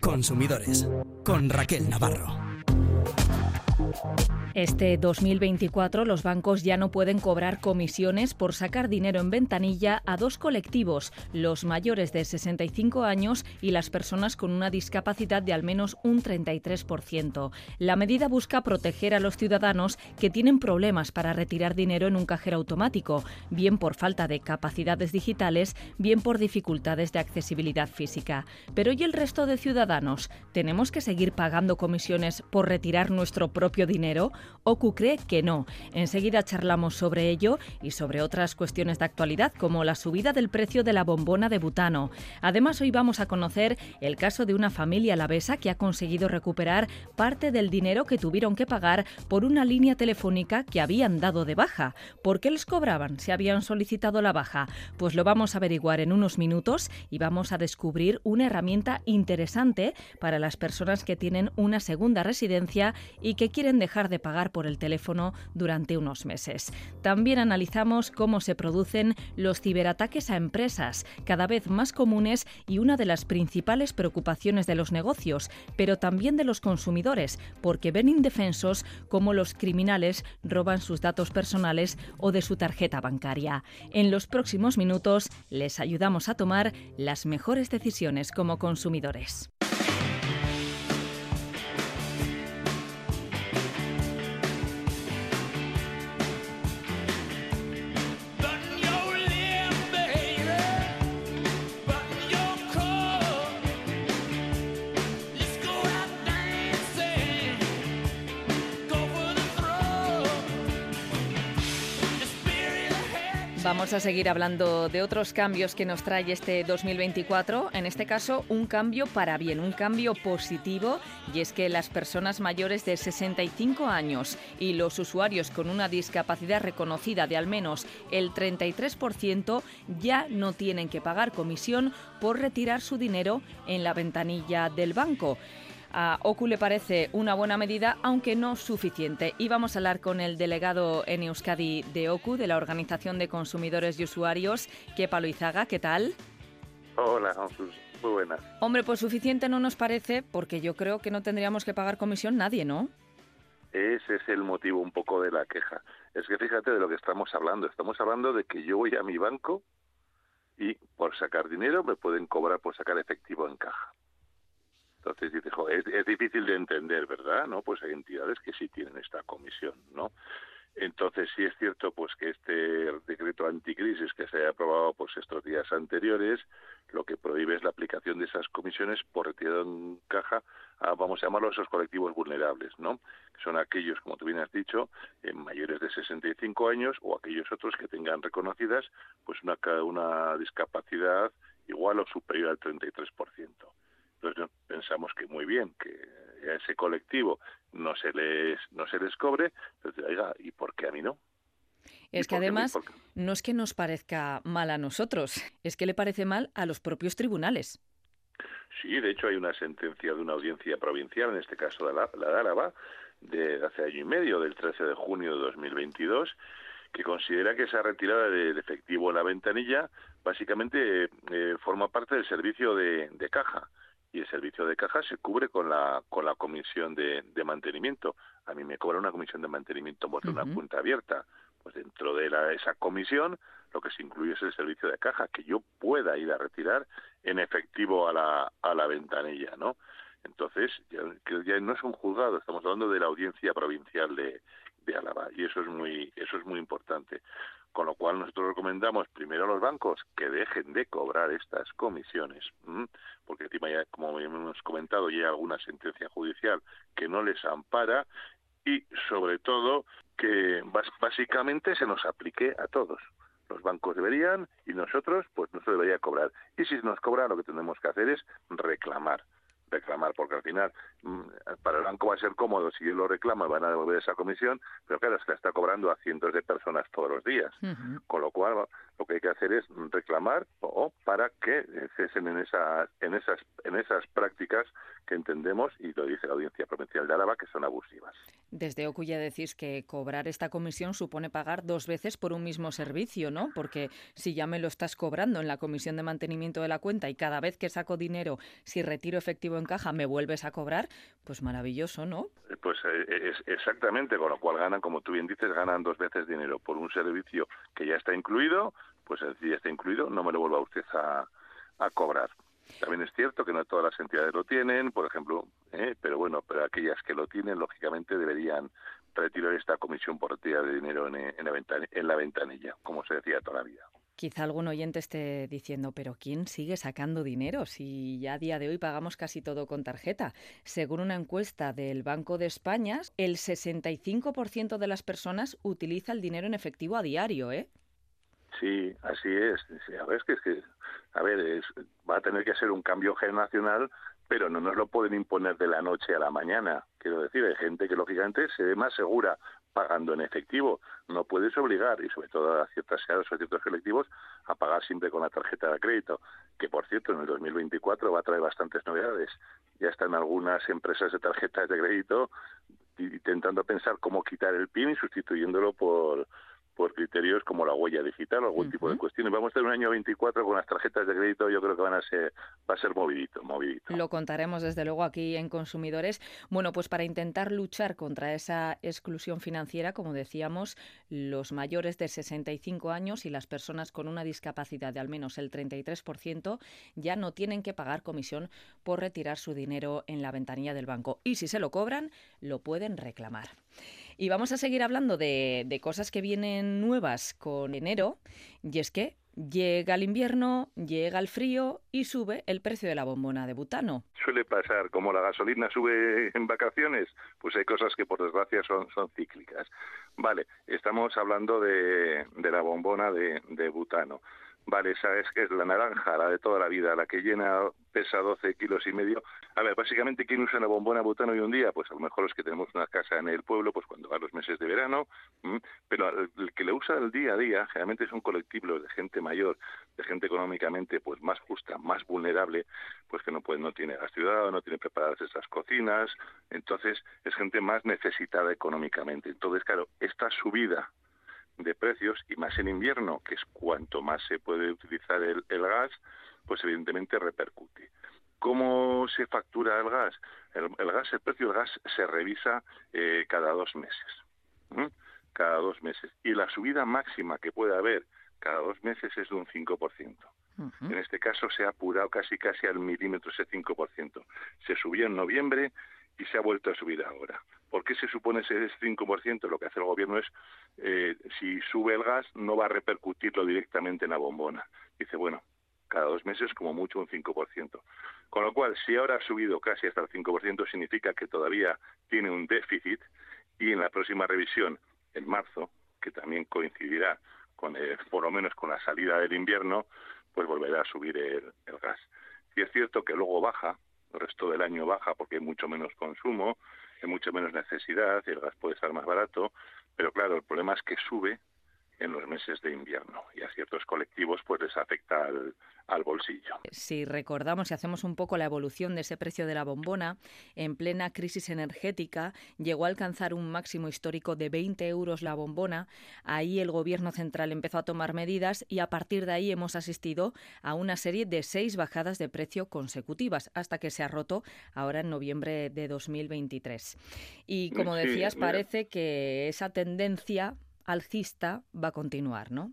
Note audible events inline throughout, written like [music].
Consumidores con Raquel Navarro. Este 2024 los bancos ya no pueden cobrar comisiones por sacar dinero en ventanilla a dos colectivos, los mayores de 65 años y las personas con una discapacidad de al menos un 33%. La medida busca proteger a los ciudadanos que tienen problemas para retirar dinero en un cajero automático, bien por falta de capacidades digitales, bien por dificultades de accesibilidad física. Pero ¿y el resto de ciudadanos? ¿Tenemos que seguir pagando comisiones por retirar nuestro propio dinero? OCU cree que no. Enseguida charlamos sobre ello y sobre otras cuestiones de actualidad como la subida del precio de la bombona de butano. Además, hoy vamos a conocer el caso de una familia alavesa que ha conseguido recuperar parte del dinero que tuvieron que pagar por una línea telefónica que habían dado de baja. ¿Por qué les cobraban si habían solicitado la baja? Pues lo vamos a averiguar en unos minutos y vamos a descubrir una herramienta interesante para las personas que tienen una segunda residencia y que quieren dejar de pagar por el teléfono durante unos meses. También analizamos cómo se producen los ciberataques a empresas, cada vez más comunes y una de las principales preocupaciones de los negocios, pero también de los consumidores, porque ven indefensos cómo los criminales roban sus datos personales o de su tarjeta bancaria. En los próximos minutos les ayudamos a tomar las mejores decisiones como consumidores. Vamos a seguir hablando de otros cambios que nos trae este 2024, en este caso un cambio para bien, un cambio positivo, y es que las personas mayores de 65 años y los usuarios con una discapacidad reconocida de al menos el 33% ya no tienen que pagar comisión por retirar su dinero en la ventanilla del banco. A OCU le parece una buena medida, aunque no suficiente. Y vamos a hablar con el delegado en Euskadi de OCU, de la Organización de Consumidores y Usuarios, Kepa Loizaga. ¿Qué tal? Hola, muy buenas. Hombre, pues suficiente no nos parece, porque yo creo que no tendríamos que pagar comisión nadie, ¿no? Ese es el motivo un poco de la queja. Es que fíjate de lo que estamos hablando. Estamos hablando de que yo voy a mi banco y por sacar dinero me pueden cobrar por sacar efectivo en caja. Entonces dice, es, difícil de entender, ¿verdad? No, pues hay entidades que sí tienen esta comisión, ¿no? Entonces sí es cierto, pues que este decreto anticrisis que se ha aprobado pues estos días anteriores, lo que prohíbe es la aplicación de esas comisiones por retirado en caja, a, vamos a llamarlo esos colectivos vulnerables, ¿no? Que son aquellos, como tú bien has dicho, eh, mayores de 65 años o aquellos otros que tengan reconocidas pues una, una discapacidad igual o superior al 33%. Entonces pensamos que muy bien, que a ese colectivo no se les no se les cobre, entonces, oiga, ¿y por qué a mí no? Es que además no es que nos parezca mal a nosotros, [laughs] es que le parece mal a los propios tribunales. Sí, de hecho hay una sentencia de una audiencia provincial, en este caso la, la de Álava, de hace año y medio, del 13 de junio de 2022, que considera que esa retirada de, efectivo en la ventanilla básicamente eh, forma parte del servicio de caja y el servicio de caja se cubre con la con la comisión de, de mantenimiento. A mí me cobra una comisión de mantenimiento por una cuenta abierta. Pues dentro de la, esa comisión lo que se incluye es el servicio de caja, que yo pueda ir a retirar en efectivo a la, a la ventanilla, ¿no? Entonces, ya, que ya no es un juzgado, estamos hablando de la audiencia provincial de, de Álava y eso es muy eso es muy importante. Con lo cual nosotros recomendamos primero a los bancos que dejen de cobrar estas comisiones, porque encima ya, como hemos comentado, ya hay alguna sentencia judicial que no les ampara y sobre todo que básicamente se nos aplique a todos. Los bancos deberían y nosotros pues no se debería cobrar. Y si nos cobra lo que tenemos que hacer es reclamar reclamar, porque al final mm, para el banco va a ser cómodo si lo reclama, van a devolver esa comisión, pero claro, se la está cobrando a cientos de personas todos los días, con lo cual lo que hay que hacer es reclamar o para que cesen en esas en esas en esas prácticas que entendemos y lo dice la Audiencia Provincial de Álava que son abusivas. Desde Ocuya decís que cobrar esta comisión supone pagar dos veces por un mismo servicio, ¿no? Porque si ya me lo estás cobrando en la comisión de mantenimiento de la cuenta y cada vez que saco dinero, si retiro efectivo en caja, me vuelves a cobrar, pues maravilloso, ¿no? Eh, pues eh, es exactamente, con lo cual ganan, como tú bien dices, ganan dos veces dinero por un servicio que ya está incluido, pues si ya está incluido, no me lo vuelva usted a, cobrar. También es cierto que no todas las entidades lo tienen, por ejemplo, ¿eh? pero bueno, pero aquellas que lo tienen, lógicamente deberían retirar esta comisión por retirada de dinero en, la en la ventanilla, como se decía toda la vida. Quizá algún oyente esté diciendo, pero ¿quién sigue sacando dinero si ya a día de hoy pagamos casi todo con tarjeta? Según una encuesta del Banco de España, el 65% de las personas utiliza el dinero en efectivo a diario, ¿eh? Sí, así es. a ver, va a tener que ser un cambio generacional, pero no nos lo pueden imponer de la noche a la mañana. Quiero decir, hay gente que lógicamente se ve más segura pagando en efectivo. No puedes obligar, y sobre todo a ciertas edades o a ciertos colectivos, a pagar siempre con la tarjeta de crédito, que por cierto en el 2024 va a traer bastantes novedades. Ya están algunas empresas de tarjetas de crédito intentando pensar cómo quitar el PIN y sustituyéndolo por por criterios como la huella digital o algún tipo de cuestiones. Vamos a tener un año 24 con las tarjetas de crédito, yo creo que van a ser va a ser movidito, movidito. Lo contaremos desde luego aquí en Consumidores. Bueno, pues para intentar luchar contra esa exclusión financiera, como decíamos, los mayores de 65 años y las personas con una discapacidad de al menos el 33% ya no tienen que pagar comisión por retirar su dinero en la ventanilla del banco y si se lo cobran, lo pueden reclamar. Y vamos a seguir hablando de, cosas que vienen nuevas con enero, y es que Llega el invierno, llega el frío y sube el precio de la bombona de butano. Suele pasar, como la gasolina sube en vacaciones, pues hay cosas que por desgracia son, son cíclicas. Vale, estamos hablando de, la bombona de butano. Vale, esa es que es la naranja, la de toda la vida, la que llena, pesa 12 kilos y medio. A ver, básicamente, ¿quién usa la bombona butano hoy un día? Pues a lo mejor los que tenemos una casa en el pueblo, pues cuando va los meses de verano, pero el que le usa el día a día, generalmente son colectivos de gente mayor, de gente económicamente pues más justa, más vulnerable, pues que no puede, no tiene gas ciudadano, no tiene preparadas esas cocinas, entonces es gente más necesitada económicamente. Entonces, claro, esta subida de precios y más en invierno, que es cuanto más se puede utilizar el, gas, pues evidentemente repercute. ¿Cómo se factura el gas? El, gas, el precio del gas se revisa eh, cada dos meses. Cada dos meses. Y la subida máxima que puede haber cada dos meses es de un 5%. En este caso se ha apurado casi casi al milímetro ese 5%. Se subió en noviembre y se ha vuelto a subir ahora. ¿Por qué se supone ese 5%? Lo que hace el gobierno es, eh, si sube el gas, no va a repercutirlo directamente en la bombona. Dice, bueno, cada dos meses como mucho un 5%. Con lo cual, si ahora ha subido casi hasta el 5%, significa que todavía tiene un déficit y en la próxima revisión, en marzo, que también coincidirá con, eh, por lo menos con la salida del invierno, pues volverá a subir el, el gas. Y es cierto que luego baja, el resto del año baja porque hay mucho menos consumo, hay mucho menos necesidad y el gas puede estar más barato, pero claro, el problema es que sube en los meses de invierno y a ciertos colectivos pues les afecta al, al bolsillo. Si recordamos y hacemos un poco la evolución de ese precio de la bombona, en plena crisis energética llegó a alcanzar un máximo histórico de 20 euros la bombona. Ahí el gobierno central empezó a tomar medidas y a partir de ahí hemos asistido a una serie de seis bajadas de precio consecutivas hasta que se ha roto ahora en noviembre de 2023. Y como decías, parece que esa tendencia alcista va a continuar, ¿no?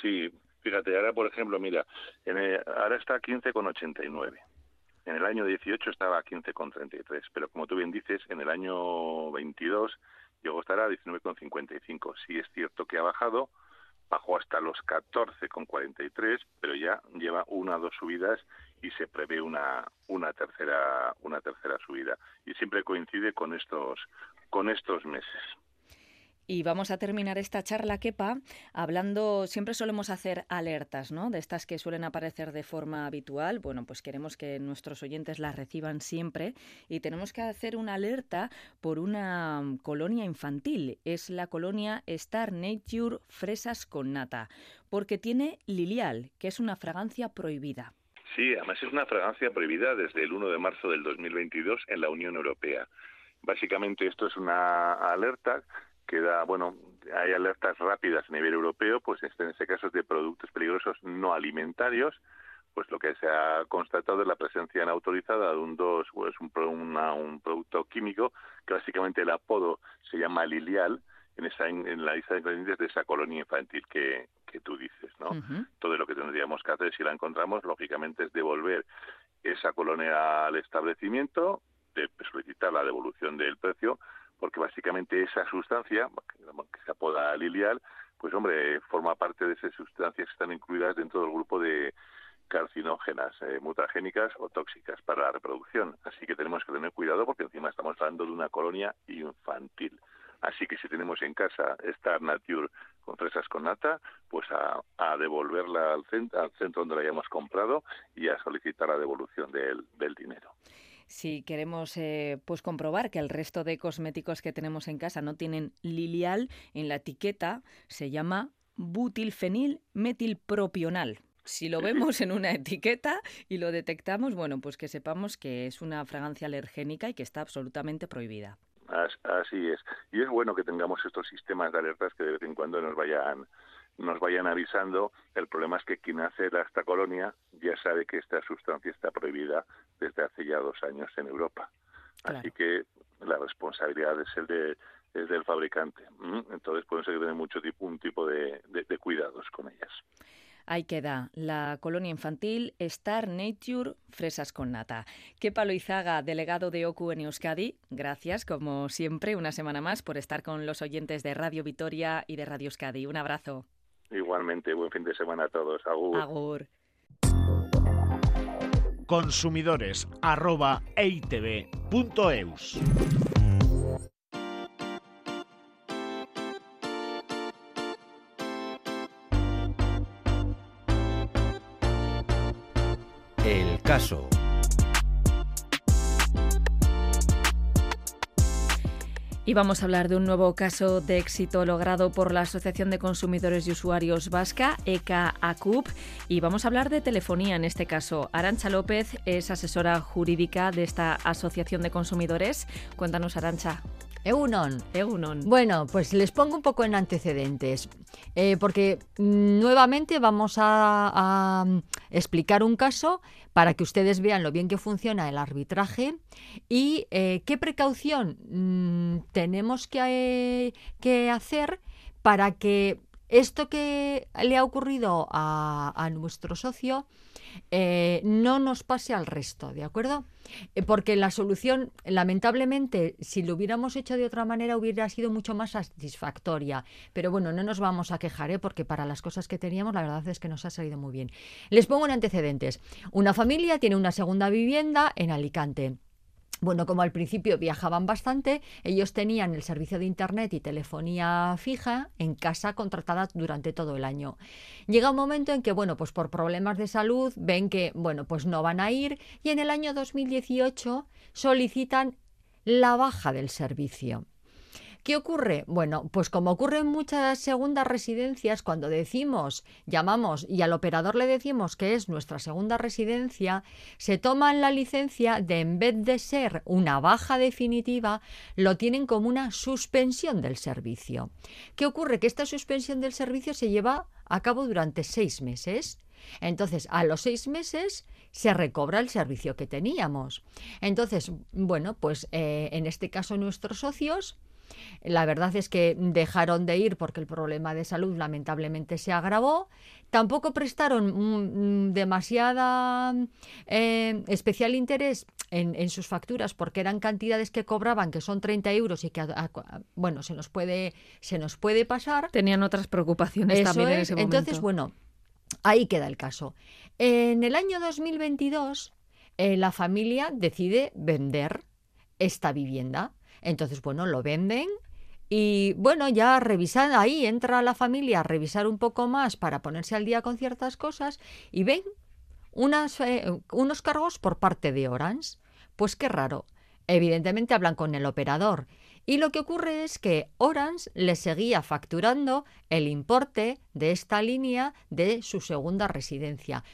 Sí, fíjate, ahora por ejemplo, mira, en ahora está a 15,89. En el año 18 estaba a 15,33, pero como tú bien dices, en el año 22 llegó a estar a 19,55. Sí es cierto que ha bajado, bajó hasta los 14,43, pero ya lleva una o dos subidas y se prevé una una tercera una tercera subida y siempre coincide con estos con estos meses. Y vamos a terminar esta charla, Kepa, hablando, siempre solemos hacer alertas, ¿no? De estas que suelen aparecer de forma habitual. Bueno, pues queremos que nuestros oyentes las reciban siempre y tenemos que hacer una alerta por una colonia infantil. Es la colonia Star Nature Fresas con Nata, porque tiene lilial, que es una fragancia prohibida. Sí, además es una fragancia prohibida desde el 1 de marzo del 2022 en la Unión Europea. Básicamente esto es una alerta que da, bueno, hay alertas rápidas a nivel europeo, pues este, en este caso de productos peligrosos no alimentarios, pues lo que se ha constatado es la presencia inautorizada de un dos, pues un, un producto químico que básicamente el apodo se llama lilial en esa en, la lista de ingredientes de esa colonia infantil que, que tú dices, ¿no? Todo lo que tendríamos que hacer si la encontramos, lógicamente, es devolver esa colonia al establecimiento, de solicitar la devolución del precio porque básicamente esa sustancia, que se apoda lilial, pues hombre, forma parte de esas sustancias que están incluidas dentro del grupo de carcinógenas, eh, mutagénicas o tóxicas para la reproducción. Así que tenemos que tener cuidado porque encima estamos hablando de una colonia infantil. Así que si tenemos en casa Star Nature con fresas con nata, pues a, devolverla al, centro, al centro donde la hayamos comprado y a solicitar la devolución del dinero si queremos eh, pues comprobar que el resto de cosméticos que tenemos en casa no tienen lilial, en la etiqueta se llama butilfenil metilpropional. Si lo vemos en una etiqueta y lo detectamos, bueno, pues que sepamos que es una fragancia alergénica y que está absolutamente prohibida. Así es. Y es bueno que tengamos estos sistemas de alertas que de vez en cuando nos vayan nos vayan avisando. El problema es que quien hace esta colonia ya sabe que esta sustancia está prohibida desde hace ya dos años en Europa. Así que la responsabilidad es el de es del fabricante. Entonces pueden ser tener mucho tipo, un tipo de, cuidados con ellas. Ahí queda la colonia infantil Star Nature Fresas con Nata. Kepa Loizaga, delegado de OCU en Euskadi, gracias como siempre una semana más por estar con los oyentes de Radio Vitoria y de Radio Euskadi. Un abrazo. Igualmente, buen fin de semana a todos. Agur. Agur. Consumidores arroba. El caso. Y vamos a hablar de un nuevo caso de éxito logrado por la Asociación de Consumidores y Usuarios Vasca, ECA ACUP, y vamos a hablar de telefonía en este caso. Arancha López es asesora jurídica de esta Asociación de Consumidores. Cuéntanos, Arancha. Egunon. Egunon. Bueno, pues les pongo un poco en antecedentes, eh, porque mm, nuevamente vamos a, mm, explicar un caso para que ustedes vean lo bien que funciona el arbitraje y eh, qué precaución mm, tenemos que, que hacer para que esto que le ha ocurrido a, nuestro socio eh, no nos pase al resto, ¿de acuerdo? Eh, porque la solución, lamentablemente, si lo hubiéramos hecho de otra manera, hubiera sido mucho más satisfactoria. Pero bueno, no nos vamos a quejar, ¿eh? porque para las cosas que teníamos, la verdad es que nos ha salido muy bien. Les pongo en antecedentes. Una familia tiene una segunda vivienda en Alicante. Bueno, como al principio viajaban bastante, ellos tenían el servicio de Internet y telefonía fija en casa contratada durante todo el año. Llega un momento en que, bueno, pues por problemas de salud ven que, bueno, pues no van a ir y en el año 2018 solicitan la baja del servicio. ¿Qué ocurre? Bueno, pues como ocurre en muchas segundas residencias, cuando decimos, llamamos y al operador le decimos que es nuestra segunda residencia, se toman la licencia de en vez de ser una baja definitiva, lo tienen como una suspensión del servicio. ¿Qué ocurre? Que esta suspensión del servicio se lleva a cabo durante seis meses. Entonces, a los seis meses se recobra el servicio que teníamos. Entonces, bueno, pues eh, en este caso nuestros socios la verdad es que dejaron de ir porque el problema de salud lamentablemente se agravó. Tampoco prestaron demasiada eh, especial interés en, sus facturas porque eran cantidades que cobraban que son 30 euros y que bueno se nos puede se nos puede pasar. Tenían otras preocupaciones también en ese momento. Entonces bueno ahí queda el caso. En el año 2022 eh, la familia decide vender esta vivienda entonces, bueno, lo venden Y bueno, ya revisan ahí, entra la familia a revisar un poco más para ponerse al día con ciertas cosas y ven eh, unos cargos por parte de Orange. Pues qué raro. Evidentemente hablan con el operador. Y lo que ocurre es que Orange le seguía facturando el importe de esta línea de su segunda residencia.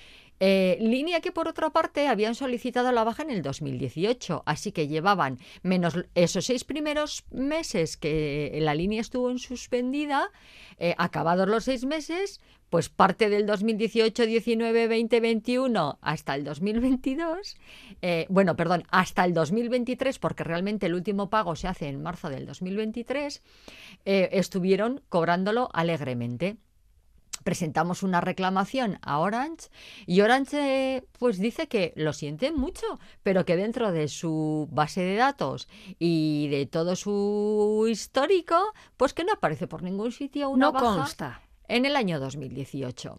Eh, línea que por otra parte habían solicitado la baja en el 2018, así que llevaban menos esos seis primeros meses que la línea estuvo en suspendida, eh, acabados los seis meses, pues parte del 2018, 19, 20, 21 hasta el 2022, eh, bueno, perdón, hasta el 2023, porque realmente el último pago se hace en marzo del 2023, estuvieron cobrándolo alegremente presentamos una reclamación a Orange y Orange pues dice que lo siente mucho, pero que dentro de su base de datos y de todo su histórico, pues que no aparece por ningún sitio una no baja consta. en el año 2018.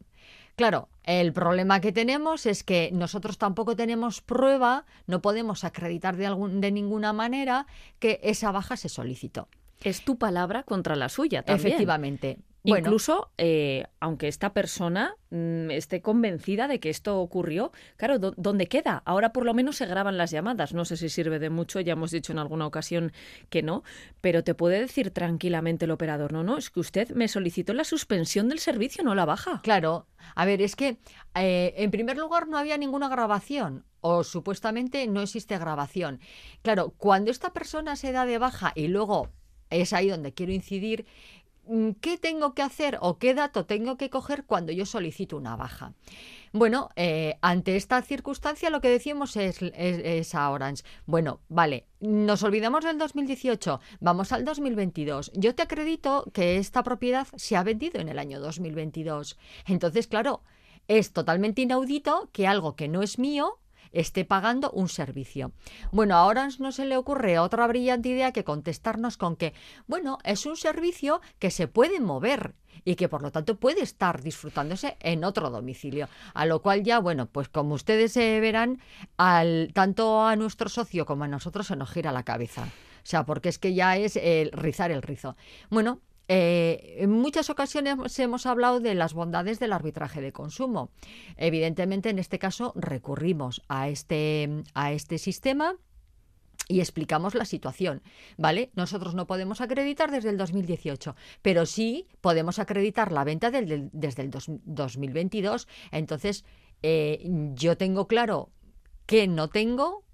Claro, el problema que tenemos es que nosotros tampoco tenemos prueba, no podemos acreditar de, algún, de ninguna manera que esa baja se solicitó. Es tu palabra contra la suya también. Efectivamente. Bueno. Incluso, eh, aunque esta persona mm, esté convencida de que esto ocurrió, claro, ¿dónde queda? Ahora por lo menos se graban las llamadas. No sé si sirve de mucho, ya hemos dicho en alguna ocasión que no, pero te puede decir tranquilamente el operador, no, no, es que usted me solicitó la suspensión del servicio, no la baja. Claro, a ver, es que eh, en primer lugar no había ninguna grabación o supuestamente no existe grabación. Claro, cuando esta persona se da de baja y luego es ahí donde quiero incidir, ¿qué tengo que hacer o qué dato tengo que coger cuando yo solicito una baja? Bueno, eh, ante esta circunstancia lo que decimos es, es, a Orange, bueno, vale, nos olvidamos del 2018, vamos al 2022. Yo te acredito que esta propiedad se ha vendido en el año 2022. Entonces, claro, es totalmente inaudito que algo que no es mío esté pagando un servicio. Bueno, ahora no se le ocurre otra brillante idea que contestarnos con que, bueno, es un servicio que se puede mover y que por lo tanto puede estar disfrutándose en otro domicilio. A lo cual ya, bueno, pues como ustedes se verán, al, tanto a nuestro socio como a nosotros se nos gira la cabeza. O sea, porque es que ya es el rizar el rizo. Bueno, eh, en muchas ocasiones hemos hablado de las bondades del arbitraje de consumo. Evidentemente, en este caso, recurrimos a este, a este sistema y explicamos la situación, ¿vale? Nosotros no podemos acreditar desde el 2018, pero sí podemos acreditar la venta desde el 2022. Entonces, eh, yo tengo claro que no tengo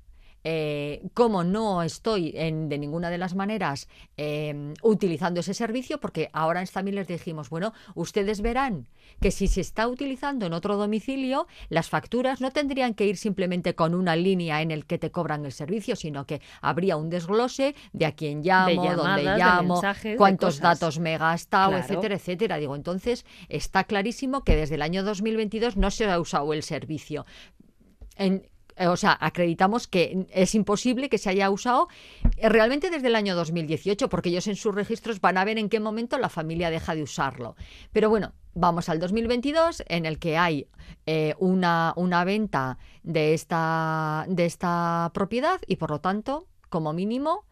eh, como no estoy en, de ninguna de las maneras em, utilizando ese servicio, porque ahora también les dijimos, bueno, ustedes verán que si se está utilizando en otro domicilio, las facturas no tendrían que ir simplemente con una línea en el que te cobran el servicio, sino que habría un desglose de a quién llamo, dónde llamo, cuántos datos me he gastado, etcétera, etcétera. Digo, entonces está clarísimo que desde el año 2022 no se ha usado el servicio. En, eh, o sea, acreditamos que es imposible que se haya usado eh, realmente desde el año 2018, porque ellos en sus registros van a ver en qué momento la familia deja de usarlo. Pero bueno, vamos al 2022, en el que hay eh, una, una, venta de esta, de esta propiedad y por lo tanto, como mínimo,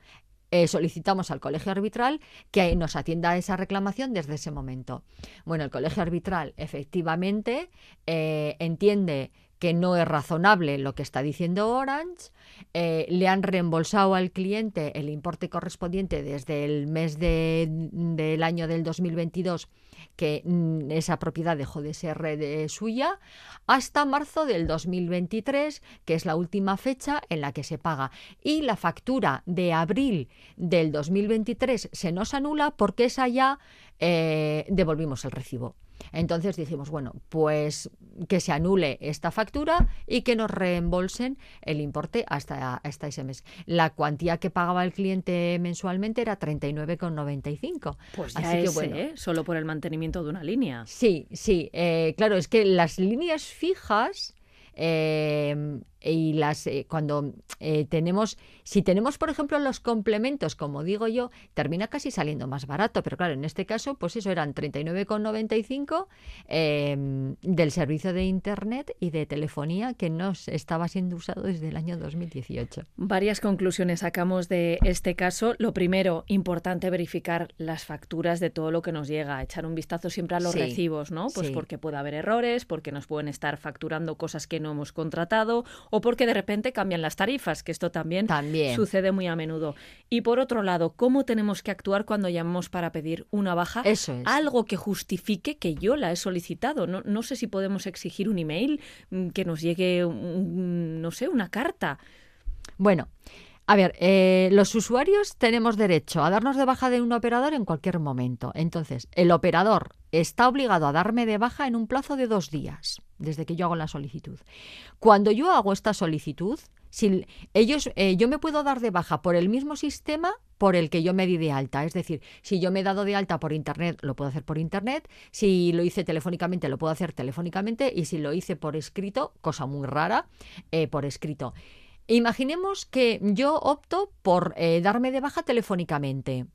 solicitamos al colegio arbitral que nos atienda esa reclamación desde ese momento. Bueno, el colegio arbitral efectivamente entiende que no es razonable lo que está diciendo Orange, eh, le han reembolsado al cliente el importe correspondiente desde el mes de, del año del 2022 que mm, esa propiedad dejó de ser de suya, hasta marzo del 2023, que es la última fecha en la que se paga. Y la factura de abril del 2023 se nos anula porque esa ya eh, devolvimos el recibo. Entonces dijimos, bueno, pues que se anule esta factura y que nos reembolsen el importe hasta, hasta ese mes. La cuantía que pagaba el cliente mensualmente era 39,95. Pues ya Así que, bueno, ¿eh? solo por el mantenimiento de una línea. Sí, sí. Eh, claro, es que las líneas fijas... Eh, y las eh, cuando eh, tenemos, si tenemos por ejemplo los complementos, como digo yo, termina casi saliendo más barato, pero claro, en este caso, pues eso eran 39,95 eh, del servicio de internet y de telefonía que no estaba siendo usado desde el año 2018. Varias conclusiones sacamos de este caso. Lo primero, importante verificar las facturas de todo lo que nos llega, echar un vistazo siempre a los recibos, ¿no? Pues porque puede haber errores, porque nos pueden estar facturando cosas que no hemos contratado o porque de repente cambian las tarifas, que esto también, sucede muy a menudo. Y por otro lado, ¿cómo tenemos que actuar cuando llamamos para pedir una baja? Eso es. Algo que justifique que yo la he solicitado. No, no sé si podemos exigir un email, mm, que nos llegue, no sé, una carta. Bueno, a ver, eh, los usuarios tenemos derecho a darnos de baja de un operador en cualquier momento. Entonces, el operador está obligado a darme de baja en un plazo de dos días, desde que yo hago la solicitud. Cuando yo hago esta solicitud, si ellos, eh, yo me puedo dar de baja por el mismo sistema por el que yo me di de alta. Es decir, si yo me he dado de alta por Internet, lo puedo hacer por Internet. Si lo hice telefónicamente, lo puedo hacer telefónicamente. Y si lo hice por escrito, cosa muy rara, eh, por escrito. Imaginemos que yo opto por eh, darme de baja telefónicamente.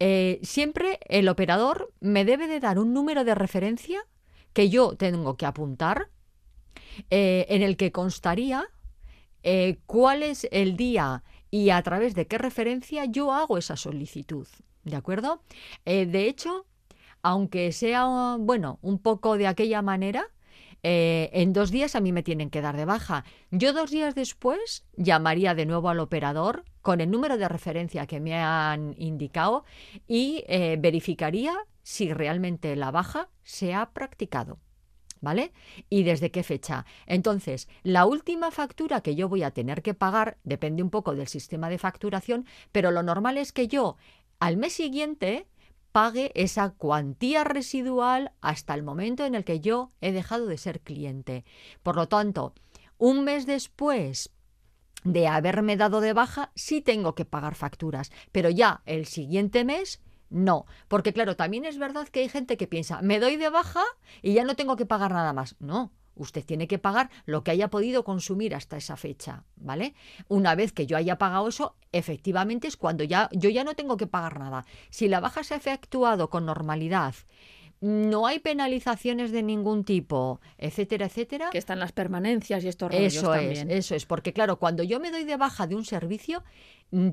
Eh, siempre el operador me debe de dar un número de referencia que yo tengo que apuntar, eh, en el que constaría cuál es el día y a través de qué referencia yo hago esa solicitud. ¿De acuerdo? de hecho, aunque sea, bueno, un poco de aquella manera, eh, en dos días a mí me tienen que dar de baja. Yo dos días después llamaría de nuevo al operador con el número de referencia que me han indicado y eh, verificaría si realmente la baja se ha practicado. ¿Vale? ¿Y desde qué fecha? Entonces, la última factura que yo voy a tener que pagar depende un poco del sistema de facturación, pero lo normal es que yo al mes siguiente pague esa cuantía residual hasta el momento en el que yo he dejado de ser cliente. Por lo tanto, un mes después de haberme dado de baja, sí tengo que pagar facturas, pero ya el siguiente mes no, porque claro, también es verdad que hay gente que piensa, me doy de baja y ya no tengo que pagar nada más. No, Usted tiene que pagar lo que haya podido consumir hasta esa fecha, ¿vale? Una vez que yo haya pagado eso, efectivamente es cuando ya yo ya no tengo que pagar nada. Si la baja se ha efectuado con normalidad no hay penalizaciones de ningún tipo, etcétera, etcétera. Que están las permanencias y estos rollos eso también. Es, eso es, porque claro, cuando yo me doy de baja de un servicio,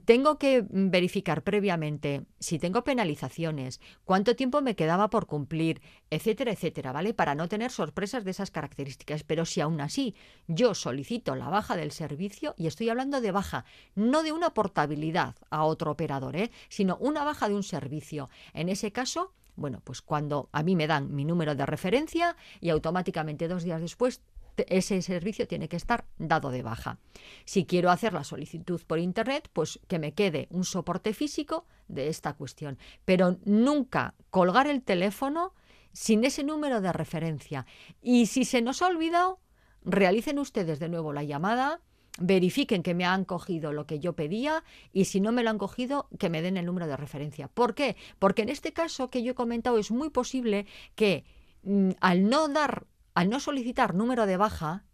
tengo que verificar previamente si tengo penalizaciones, cuánto tiempo me quedaba por cumplir, etcétera, etcétera, ¿vale? Para no tener sorpresas de esas características. Pero si aún así yo solicito la baja del servicio, y estoy hablando de baja, no de una portabilidad a otro operador, ¿eh? sino una baja de un servicio. En ese caso, bueno, pues cuando a mí me dan mi número de referencia y automáticamente dos días después ese servicio tiene que estar dado de baja. Si quiero hacer la solicitud por Internet, pues que me quede un soporte físico de esta cuestión. Pero nunca colgar el teléfono sin ese número de referencia. Y si se nos ha olvidado, realicen ustedes de nuevo la llamada verifiquen que me han cogido lo que yo pedía y si no me lo han cogido, que me den el número de referencia. ¿Por qué? Porque en este caso que yo he comentado es muy posible que mm, al no dar, al no solicitar número de baja,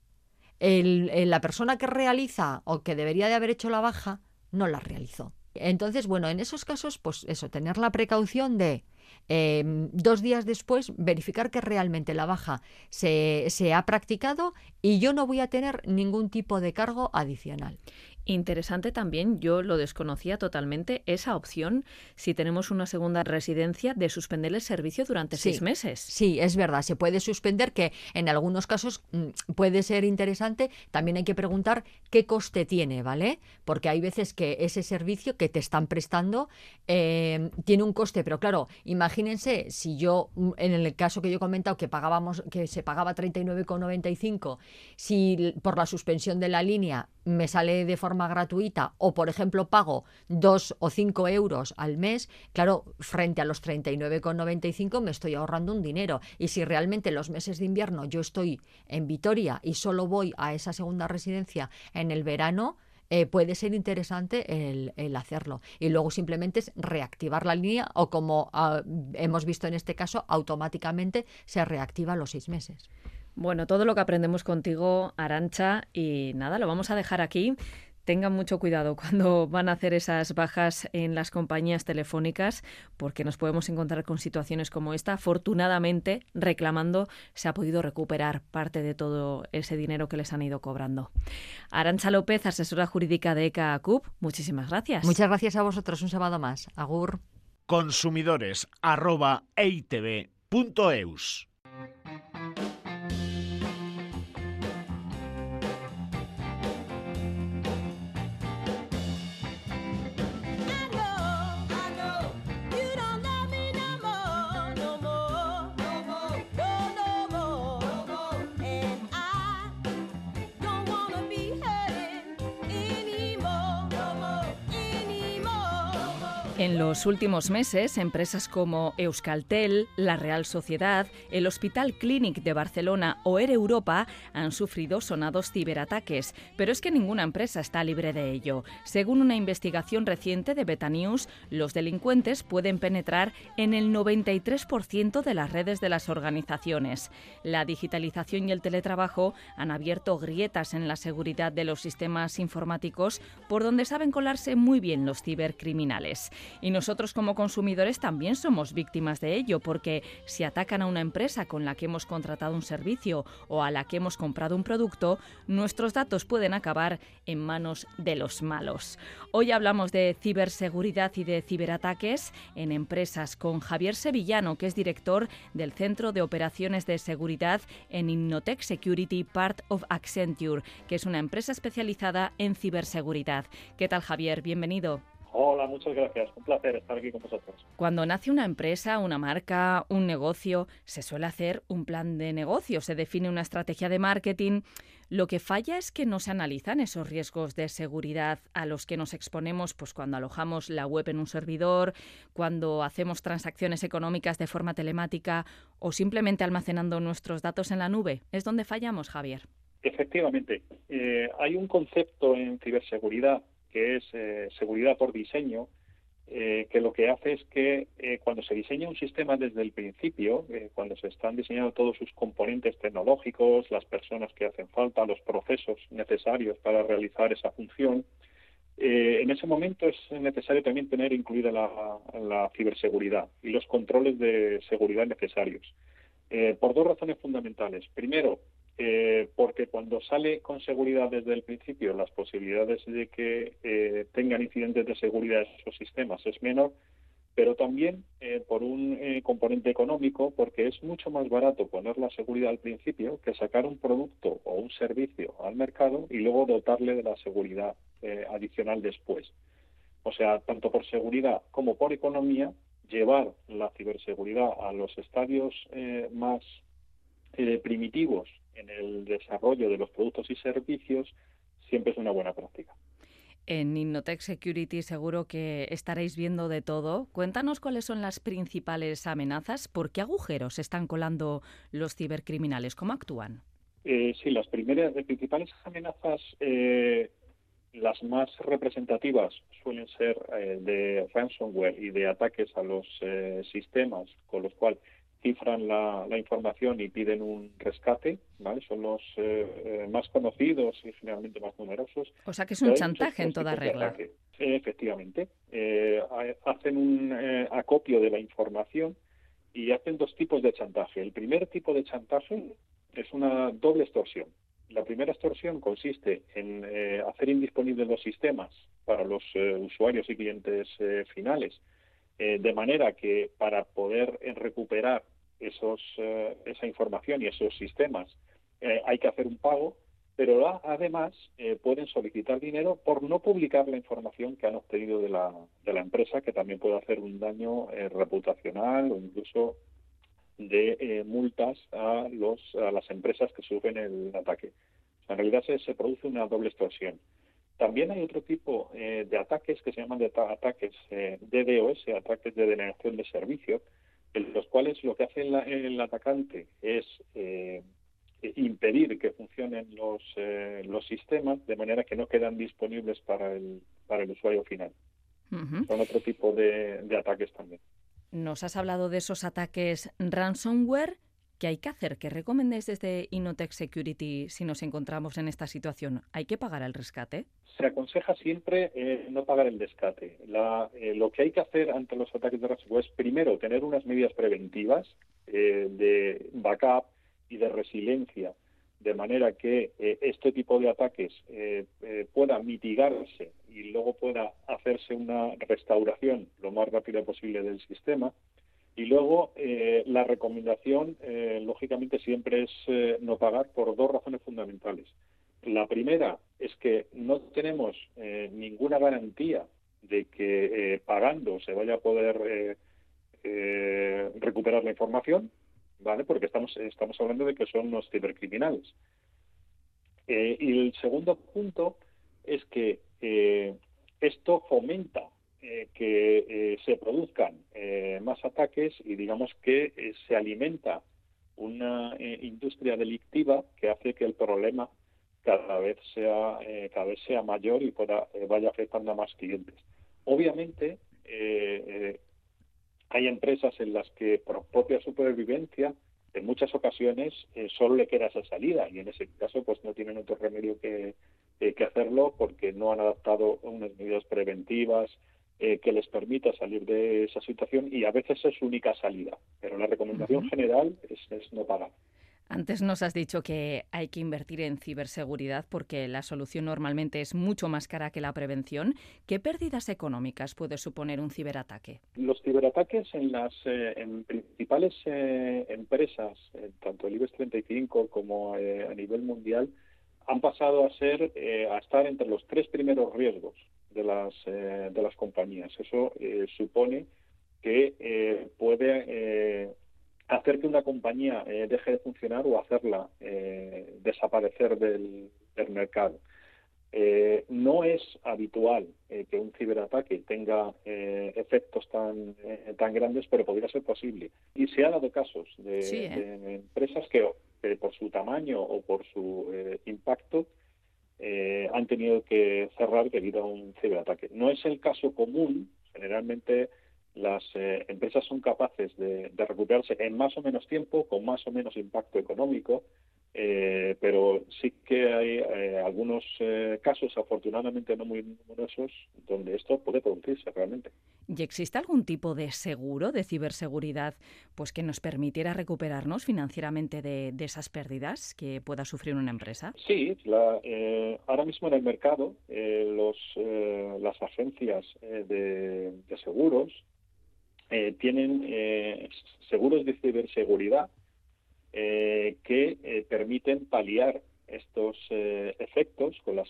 la persona que realiza o que debería de haber hecho la baja no la realizó. Entonces, bueno, en esos casos, pues eso, tener la precaución de Em, dos días después verificar que realmente la baja se, se ha practicado y yo no voy a tener ningún tipo de cargo adicional. Interesante también, yo lo desconocía totalmente, esa opción, si tenemos una segunda residencia, de suspender el servicio durante seis meses. Sí, es verdad, se puede suspender, que en algunos casos mm, puede ser interesante. También hay que preguntar qué coste tiene, ¿vale? Porque hay veces que ese servicio que te están prestando eh, tiene un coste, pero claro, imagínense si yo, mm, en el caso que yo he comentado, que pagábamos, que se pagaba 39,95, si por la suspensión de la línea me sale de forma gratuita o, por ejemplo, pago dos o cinco euros al mes, claro, frente a los 39,95 me estoy ahorrando un dinero. Y si realmente los meses de invierno yo estoy en Vitoria y solo voy a esa segunda residencia en el verano, eh, puede ser interesante el, hacerlo. Y luego simplemente es reactivar la línea o como ah, hemos visto en este caso, automáticamente se reactiva los seis meses. Bueno, todo lo que aprendemos contigo, Arancha, y nada, lo vamos a dejar aquí tengan mucho cuidado [laughs] cuando van a hacer esas bajas en las compañías telefónicas, porque nos podemos encontrar con situaciones como esta. Afortunadamente, reclamando, se ha podido recuperar parte de todo ese dinero que les han ido cobrando. Arancha López, asesora jurídica de ECA CUP, muchísimas gracias. Muchas gracias a vosotros. Un sábado más. Agur. Consumidores En los últimos meses, empresas como Euskaltel, la Real Sociedad, el Hospital Clínic de Barcelona o Air Europa han sufrido sonados ciberataques, pero es que ninguna empresa está libre de ello. Según una investigación reciente de Betanews, los delincuentes pueden penetrar en el 93% de las redes de las organizaciones. La digitalización y el teletrabajo han abierto grietas en la seguridad de los sistemas informáticos por donde saben colarse muy bien los cibercriminales. Y nosotros como consumidores también somos víctimas de ello, porque si atacan a una empresa con la que hemos contratado un servicio o a la que hemos comprado un producto, nuestros datos pueden acabar en manos de los malos. Hoy hablamos de ciberseguridad y de ciberataques en empresas con Javier Sevillano, que es director del Centro de Operaciones de Seguridad en Innotech Security Part of Accenture, que es una empresa especializada en ciberseguridad. ¿Qué tal, Javier? Bienvenido. Hola, muchas gracias. Un placer estar aquí con vosotros. Cuando nace una empresa, una marca, un negocio, se suele hacer un plan de negocio, se define una estrategia de marketing. Lo que falla es que no se analizan esos riesgos de seguridad a los que nos exponemos pues cuando alojamos la web en un servidor, cuando hacemos transacciones económicas de forma telemática o simplemente almacenando nuestros datos en la nube. ¿Es donde fallamos, Javier? Efectivamente. Eh, hay un concepto en ciberseguridad que es eh, seguridad por diseño, eh, que lo que hace es que eh, cuando se diseña un sistema desde el principio, cuando se están diseñando todos sus componentes tecnológicos, las personas que hacen falta, los procesos necesarios para realizar esa función, en ese momento es necesario también tener incluida la, la ciberseguridad y los controles de seguridad necesarios. por dos razones fundamentales. Primero, eh, porque cuando sale con seguridad desde el principio, las posibilidades de que eh, tengan incidentes de seguridad esos sistemas es menor, pero también eh, por un componente económico, porque es mucho más barato poner la seguridad al principio que sacar un producto o un servicio al mercado y luego dotarle de la seguridad adicional después. O sea, tanto por seguridad como por economía, llevar la ciberseguridad a los estadios más primitivos en el desarrollo de los productos y servicios siempre es una buena práctica. En Innotech Security seguro que estaréis viendo de todo. Cuéntanos cuáles son las principales amenazas, por qué agujeros están colando los cibercriminales, cómo actúan. Eh, sí, las primeras, las principales amenazas, eh, las más representativas suelen ser eh, de ransomware y de ataques a los eh, sistemas, con los cuales cifran la, información y piden un rescate, ¿vale? Son los eh, eh, más conocidos y generalmente más numerosos. O sea que es un chantaje en toda regla. efectivamente. Eh, hacen un acopio de la información y hacen dos tipos de chantaje. El primer tipo de chantaje es una doble extorsión. La primera extorsión consiste en hacer indisponibles los sistemas para los usuarios y clientes finales, de manera que para poder recuperar esos, eh, esa información y esos sistemas, eh, hay que hacer un pago, pero además eh, pueden solicitar dinero por no publicar la información que han obtenido de la, de la empresa, que también puede hacer un daño reputacional o incluso de multas a, los, a las empresas que sufren el ataque. en realidad se, se, produce una doble extorsión. También hay otro tipo de ataques que se llaman de ataques DDoS, ataques de denegación de servicio, en los cuales lo que hace el, atacante es eh, impedir que funcionen los, eh, los sistemas de manera que no quedan disponibles para el, para el usuario final. Son otro tipo de, ataques también. Nos has hablado de esos ataques ransomware. ¿Qué hay que hacer? ¿Qué recomendéis desde Innotech Security si nos encontramos en esta situación? ¿Hay que pagar el rescate? Se aconseja siempre eh, no pagar el rescate. Eh, lo que hay que hacer ante los ataques de ransomware es primero tener unas medidas preventivas eh, de backup y de resiliencia, de manera que este tipo de ataques pueda mitigarse y luego pueda hacerse una restauración lo más rápida posible del sistema. Y luego la recomendación, lógicamente, siempre es no pagar por dos razones fundamentales. La primera es que no tenemos eh, ninguna garantía de que eh, pagando se vaya a poder eh, recuperar la información, ¿vale? Porque estamos, estamos hablando de que son los cibercriminales. y el segundo punto es que esto fomenta que se produzcan más ataques y digamos que se alimenta una industria delictiva que hace que el problema cada vez sea eh, cada vez sea mayor y pueda, eh, vaya afectando a más clientes. Obviamente eh, hay empresas en las que por propia supervivencia en muchas ocasiones solo le queda esa salida y en ese caso pues no tienen otro remedio que, que hacerlo porque no han adaptado unas medidas preventivas que les permita salir de esa situación y a veces es su única salida. Pero la recomendación general es, es no pagar. Antes nos has dicho que hay que invertir en ciberseguridad porque la solución normalmente es mucho más cara que la prevención. ¿Qué pérdidas económicas puede suponer un ciberataque? Los ciberataques en las eh, principales eh, empresas, eh, tanto el IBEX 35 como a nivel mundial, han pasado a ser a estar entre los tres primeros riesgos de las de las compañías. Eso supone que puede hacer que una compañía eh, deje de funcionar o hacerla eh, desaparecer del, mercado. Eh, no es habitual que un ciberataque tenga efectos tan, tan grandes, pero podría ser posible. Y se ha dado casos de, empresas que, por su tamaño o por su impacto han tenido que cerrar debido a un ciberataque. No es el caso común, generalmente las eh, empresas son capaces de, recuperarse en más o menos tiempo, con más o menos impacto económico, eh, pero sí que hay eh, algunos casos, afortunadamente no muy numerosos, donde esto puede producirse realmente. ¿Y existe algún tipo de seguro de ciberseguridad pues que nos permitiera recuperarnos financieramente de, esas pérdidas que pueda sufrir una empresa? Sí, ahora mismo en el mercado los, las agencias de seguros eh, tienen eh, seguros de ciberseguridad eh, que permiten paliar estos efectos con las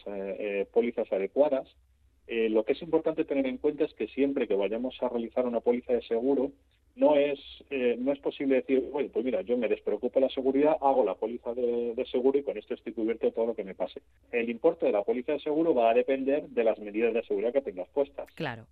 pólizas adecuadas. lo que es importante tener en cuenta es que siempre que vayamos a realizar una póliza de seguro, no es no es posible decir, bueno, pues mira, yo me despreocupo de la seguridad, hago la póliza de, de, seguro y con esto estoy cubierto de todo lo que me pase. El importe de la póliza de seguro va a depender de las medidas de seguridad que tengas puestas. Claro.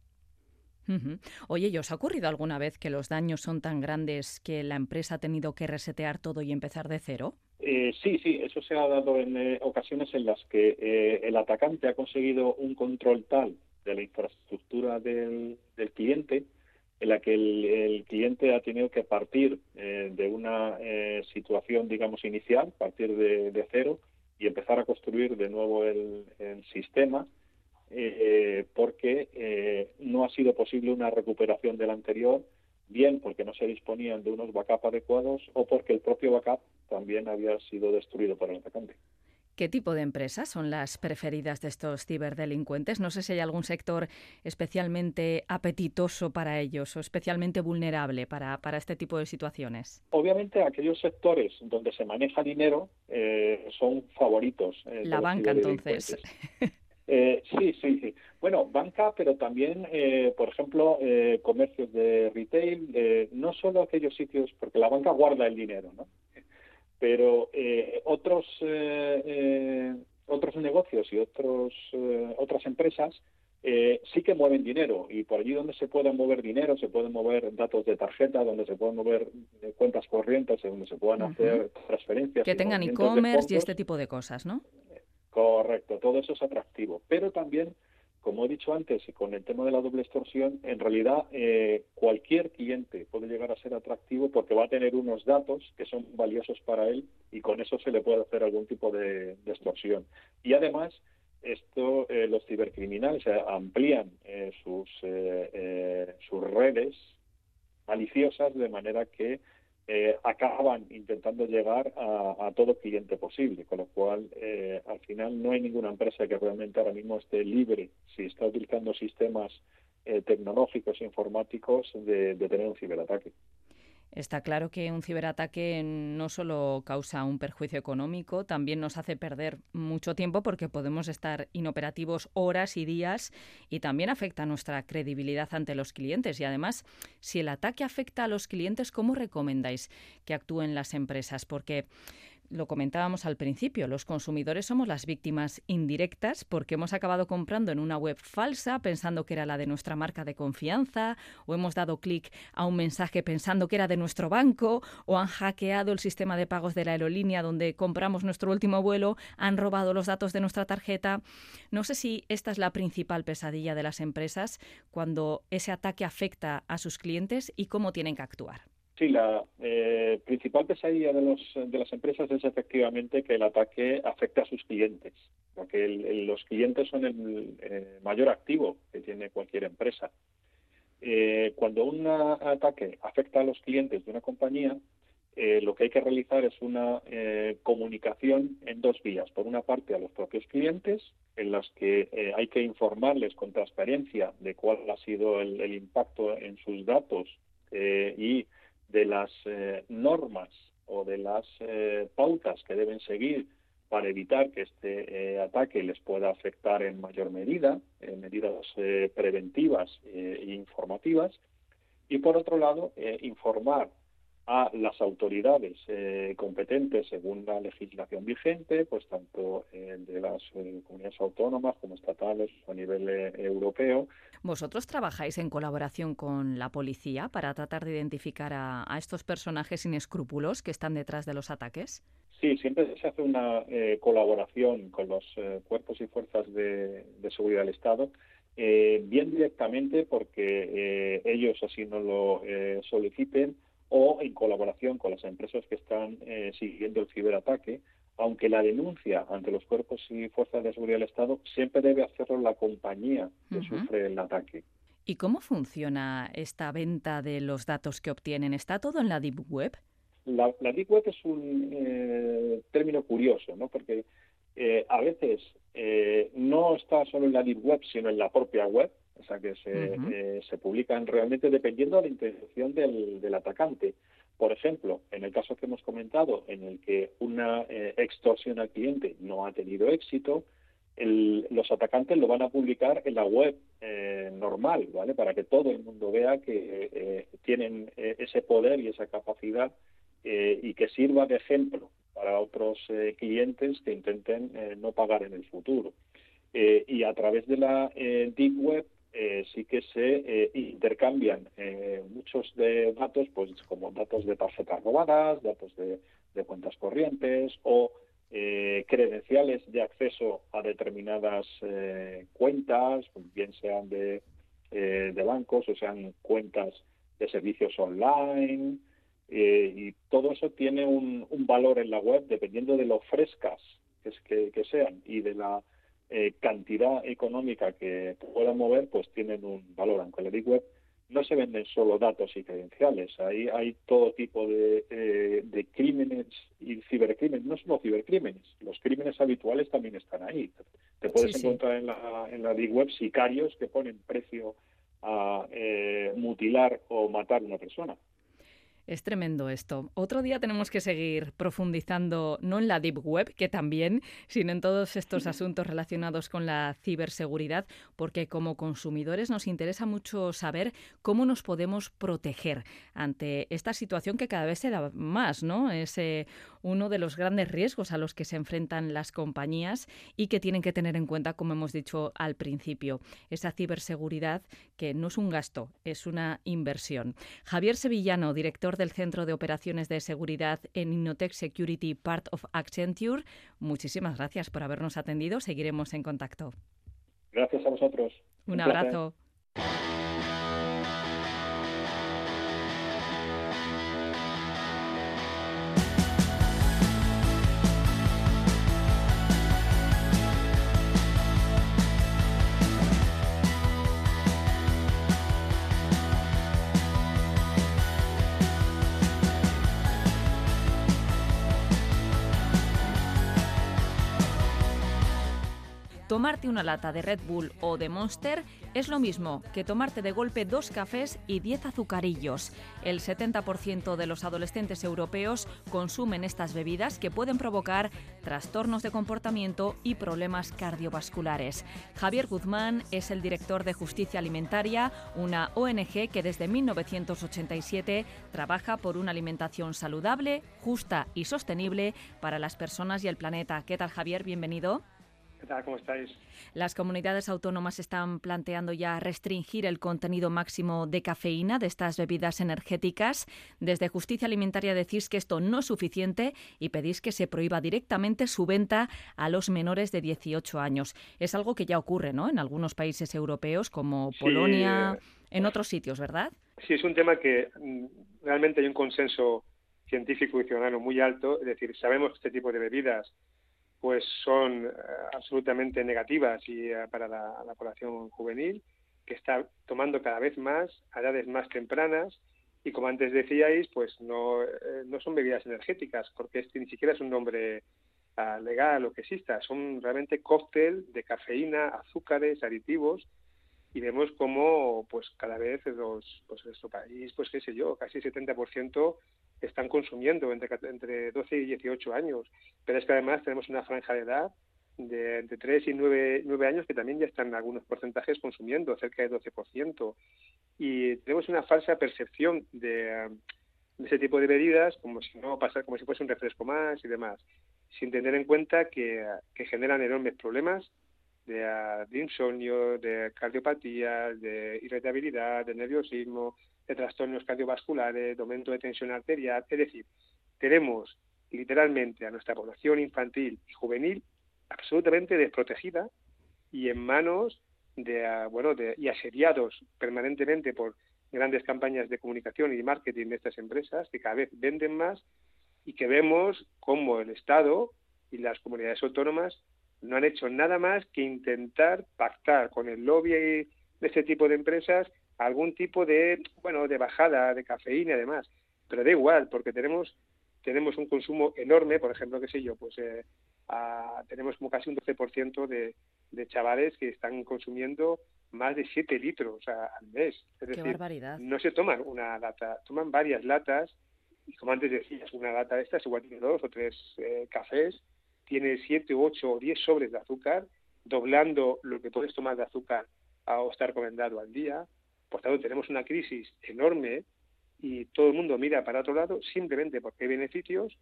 Oye, ¿y os ha ocurrido alguna vez que los daños son tan grandes que la empresa ha tenido que resetear todo y empezar de cero? Eh, sí, sí, eso se ha dado en eh, ocasiones en las que eh, el atacante ha conseguido un control tal de la infraestructura del, cliente en la que el, cliente ha tenido que partir de una situación, digamos, inicial, partir de, cero y empezar a construir de nuevo el sistema eh, porque eh, no ha sido posible una recuperación del anterior, bien porque no se disponían de unos backup adecuados o porque el propio backup también había sido destruido por el atacante. ¿Qué tipo de empresas son las preferidas de estos ciberdelincuentes? No sé si hay algún sector especialmente apetitoso para ellos o especialmente vulnerable para, para este tipo de situaciones. Obviamente aquellos sectores donde se maneja dinero eh, son favoritos. La banca entonces. [laughs] Eh, sí, sí, sí. Bueno, banca, pero también, eh, por ejemplo, eh, comercios de retail, eh, no solo aquellos sitios, porque la banca guarda el dinero, ¿no? Pero otros otros negocios y otros otras empresas sí que mueven dinero y por allí donde se puede mover dinero, se pueden mover datos de tarjeta, donde se pueden mover cuentas corrientes, donde se puedan hacer transferencias. Que tengan e-commerce y este tipo de cosas, ¿no? Correcto, todo eso es atractivo, pero también como he dicho antes, con el tema de la doble extorsión, en realidad eh, cualquier cliente puede llegar a ser atractivo porque va a tener unos datos que son valiosos para él y con eso se le puede hacer algún tipo de, extorsión. Y además, esto eh, los cibercriminales amplían eh, sus, sus redes maliciosas de manera que eh, acaban intentando llegar a, todo cliente posible, con lo cual eh, al final no hay ninguna empresa que realmente ahora mismo esté libre, si está utilizando sistemas eh, tecnológicos informáticos, de tener un ciberataque. Está claro que un ciberataque no solo causa un perjuicio económico, también nos hace perder mucho tiempo porque podemos estar inoperativos horas y días y también afecta nuestra credibilidad ante los clientes. Y además, si el ataque afecta a los clientes, ¿cómo recomendáis que actúen las empresas? Porque lo comentábamos al principio, los consumidores somos las víctimas indirectas porque hemos acabado comprando en una web falsa pensando que era la de nuestra marca de confianza o hemos dado clic a un mensaje pensando que era de nuestro banco o han hackeado el sistema de pagos de la aerolínea donde compramos nuestro último vuelo, han robado los datos de nuestra tarjeta. No sé si esta es la principal pesadilla de las empresas cuando ese ataque afecta a sus clientes y cómo tienen que actuar. Sí, la eh, principal pesadilla de, los, de las empresas es efectivamente que el ataque afecte a sus clientes, porque los clientes son el eh, mayor activo que tiene cualquier empresa. Eh, cuando un ataque afecta a los clientes de una compañía, lo que hay que realizar es una comunicación en dos vías. Por una parte, a los propios clientes, en las que hay que informarles con transparencia de cuál ha sido el, el impacto en sus datos y de las eh, normas o de las eh, pautas que deben seguir para evitar que este eh, ataque les pueda afectar en mayor medida, en medidas preventivas e informativas. Y por otro lado, informar a las autoridades eh, competentes según la legislación vigente, pues tanto eh, de las eh, comunidades autónomas como estatales a nivel europeo. ¿Vosotros trabajáis en colaboración con la policía para tratar de identificar a, estos personajes sin escrúpulos que están detrás de los ataques? Sí, siempre se hace una colaboración con los cuerpos y fuerzas de, de seguridad del Estado bien directamente porque ellos así no lo soliciten o en colaboración con las empresas que están eh, siguiendo el ciberataque, aunque la denuncia ante los cuerpos y fuerzas de seguridad del Estado siempre debe hacerlo la compañía que sufre el ataque. ¿Y cómo funciona esta venta de los datos que obtienen? ¿Está todo en la Deep Web? La, Deep Web es un eh, término curioso, ¿no? porque eh, a veces no está solo en la Deep Web, sino en la propia web o sea que se, eh, se publican realmente dependiendo de la intención del, del, atacante. Por ejemplo, en el caso que hemos comentado, en el que una eh, extorsión al cliente no ha tenido éxito, los atacantes lo van a publicar en la web eh, normal, ¿vale? Para que todo el mundo vea que tienen ese poder y esa capacidad y que sirva de ejemplo para otros clientes que intenten no pagar en el futuro. y a través de la Deep Web eh, sí que se eh, intercambian eh, muchos de datos, pues como datos de tarjetas robadas, datos de, cuentas corrientes o credenciales de acceso a determinadas cuentas, bien sean de, de, bancos o sean cuentas de servicios online. y todo eso tiene un, valor en la web dependiendo de lo frescas que, que sean y de la eh, cantidad económica que puedan mover, pues tienen un valor. Aunque en la Deep Web no se venden solo datos y credenciales, ahí hay todo tipo de, eh, de crímenes y cibercrímenes, no solo cibercrímenes, los crímenes habituales también están ahí. Te puedes encontrar en la, en la Deep Web sicarios que ponen precio a eh, mutilar o matar a una persona. Es tremendo esto. Otro día tenemos que seguir profundizando, no en la Deep Web, que también, sino en todos estos [laughs] asuntos relacionados con la ciberseguridad, porque como consumidores nos interesa mucho saber cómo nos podemos proteger ante esta situación que cada vez se da más, ¿no? Es eh, uno de los grandes riesgos a los que se enfrentan las compañías y que tienen que tener en cuenta, como hemos dicho al principio, esa ciberseguridad que no es un gasto, es una inversión. Javier Sevillano, director del Centro de Operaciones de Seguridad en Innotech Security Part of Accenture. Muchísimas gracias por habernos atendido. Seguiremos en contacto. Gracias a vosotros. Un, abrazo. Tomarte una lata de Red Bull o de Monster es lo mismo que tomarte de golpe dos cafés y diez azucarillos. El 70% de los adolescentes europeos consumen estas bebidas que pueden provocar trastornos de comportamiento y problemas cardiovasculares. Javier Guzmán es el director de Justicia Alimentaria, una ONG que desde 1987 trabaja por una alimentación saludable, justa y sostenible para las personas y el planeta. ¿Qué tal, Javier? Bienvenido. ¿Qué tal? ¿Cómo estáis? Las comunidades autónomas están planteando ya restringir el contenido máximo de cafeína de estas bebidas energéticas. Desde Justicia Alimentaria decís que esto no es suficiente y pedís que se prohíba directamente su venta a los menores de 18 años. Es algo que ya ocurre ¿no? en algunos países europeos como Polonia, en otros sitios, ¿verdad? Sí, es un tema que mm, realmente hay un consenso científico y ciudadano muy alto. Es decir, sabemos que este tipo de bebidas pues son eh, absolutamente negativas y eh, para la, población juvenil que está tomando cada vez más a edades más tempranas y como antes decíais pues no, eh, no son bebidas energéticas porque este ni siquiera es un nombre ah, legal o que exista. Son realmente cóctel de cafeína azúcares aditivos y vemos cómo pues cada vez los pues nuestro país pues qué sé yo casi 70% están consumiendo entre, entre 12 y 18 años. Pero es que además tenemos una franja de edad de entre 3 y 9, 9 años que también ya están algunos porcentajes consumiendo, cerca de 12%. Y tenemos una falsa percepción de, ese tipo de bebidas como si no pasar, como si fuese un refresco más y demás, sin tener en cuenta que, que generan enormes problemas de, de, insomnio, de cardiopatía, de irritabilidad, de nerviosismo, de trastornos cardiovasculares, de aumento de tensión arterial. Es decir, tenemos literalmente a nuestra población infantil y juvenil absolutamente desprotegida y en manos de, ah, bueno, de, y asediados permanentemente por grandes campañas de comunicación y marketing de estas empresas que cada vez venden más y que vemos cómo el Estado y las comunidades autónomas no han hecho nada más que intentar pactar con el lobby de este tipo de empresas algún tipo de, bueno, de bajada de cafeína y demás. Pero da igual, porque tenemos, tenemos un consumo enorme, por ejemplo, qué sé yo, pues eh, tenemos como casi un 12% de, de chavales que están consumiendo más de 7 litros al mes. Es Qué barbaridad. no se toman una lata, toman varias latas y como antes decías, una lata de estas igual tiene dos o tres eh, cafés, tiene 7, 8 o 10 sobres de azúcar, doblando lo que puedes tomar de azúcar a, o estar recomendado al día. Por tanto, tenemos una crisis enorme y todo el mundo mira para otro lado simplemente porque hay beneficios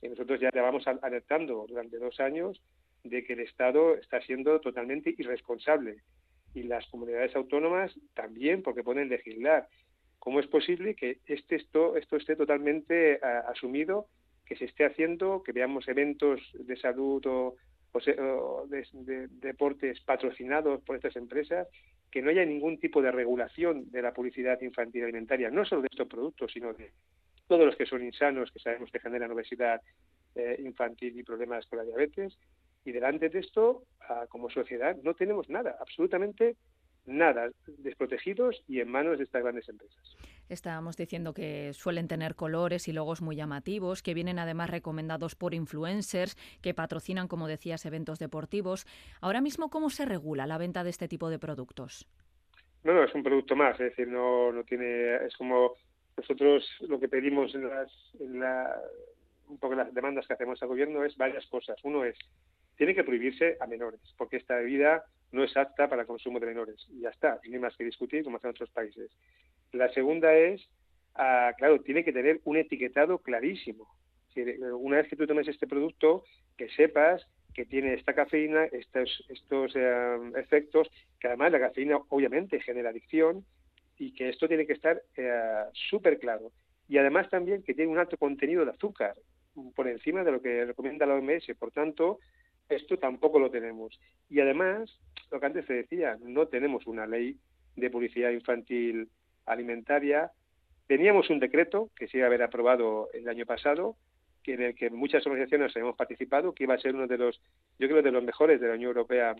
y nosotros ya vamos alertando durante dos años de que el Estado está siendo totalmente irresponsable y las comunidades autónomas también porque pueden legislar. ¿Cómo es posible que este, esto, esto esté totalmente asumido, que se esté haciendo, que veamos eventos de salud o, de, deportes patrocinados por estas empresas que no haya ningún tipo de regulación de la publicidad infantil alimentaria, no solo de estos productos, sino de todos los que son insanos, que sabemos que generan obesidad eh, infantil y problemas con la diabetes. Y delante de esto, ah, como sociedad, no tenemos nada, absolutamente nada, desprotegidos y en manos de estas grandes empresas. Estábamos diciendo que suelen tener colores y logos muy llamativos, que vienen además recomendados por influencers, que patrocinan, como decías, eventos deportivos. Ahora mismo, ¿cómo se regula la venta de este tipo de productos? No, no, es un producto más, es decir, no, no tiene, es como nosotros lo que pedimos en las, en la, un poco las demandas que hacemos al gobierno es varias cosas. Uno es, tiene que prohibirse a menores, porque esta bebida no es apta para consumo de menores. Y ya está, no hay más que discutir como hacen otros países. La segunda es, ah, claro, tiene que tener un etiquetado clarísimo. Una vez que tú tomes este producto, que sepas que tiene esta cafeína, estos, estos eh, efectos, que además la cafeína obviamente genera adicción y que esto tiene que estar eh, súper claro. Y además también que tiene un alto contenido de azúcar, por encima de lo que recomienda la OMS. Por tanto, esto tampoco lo tenemos. Y además, lo que antes se decía, no tenemos una ley de publicidad infantil alimentaria. Teníamos un decreto que se iba a haber aprobado el año pasado, en el que muchas organizaciones hemos participado, que iba a ser uno de los, yo creo, de los mejores de la Unión Europea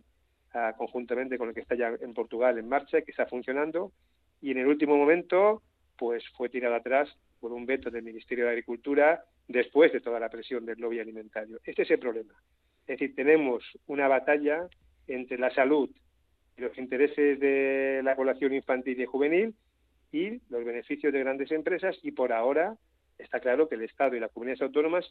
ah, conjuntamente con el que está ya en Portugal en marcha, que está funcionando, y en el último momento, pues fue tirado atrás por un veto del Ministerio de Agricultura después de toda la presión del lobby alimentario. Este es el problema. Es decir, tenemos una batalla entre la salud y los intereses de la población infantil y juvenil y los beneficios de grandes empresas y por ahora está claro que el Estado y las comunidades autónomas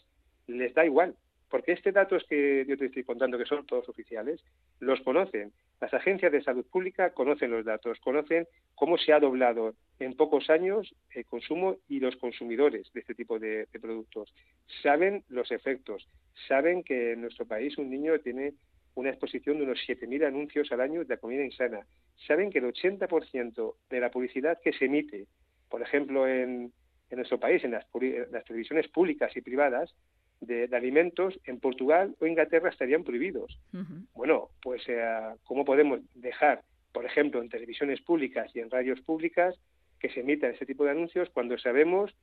les da igual, porque este datos que yo te estoy contando, que son todos oficiales, los conocen. Las agencias de salud pública conocen los datos, conocen cómo se ha doblado en pocos años el consumo y los consumidores de este tipo de, de productos. Saben los efectos, saben que en nuestro país un niño tiene una exposición de unos 7.000 anuncios al año de comida insana. Saben que el 80% de la publicidad que se emite, por ejemplo, en, en nuestro país, en las, televisiones públicas y privadas, de, alimentos, en Portugal o Inglaterra estarían prohibidos. Bueno, pues, eh, ¿cómo podemos dejar, por ejemplo, en televisiones públicas y en radios públicas, que se emitan ese tipo de anuncios cuando sabemos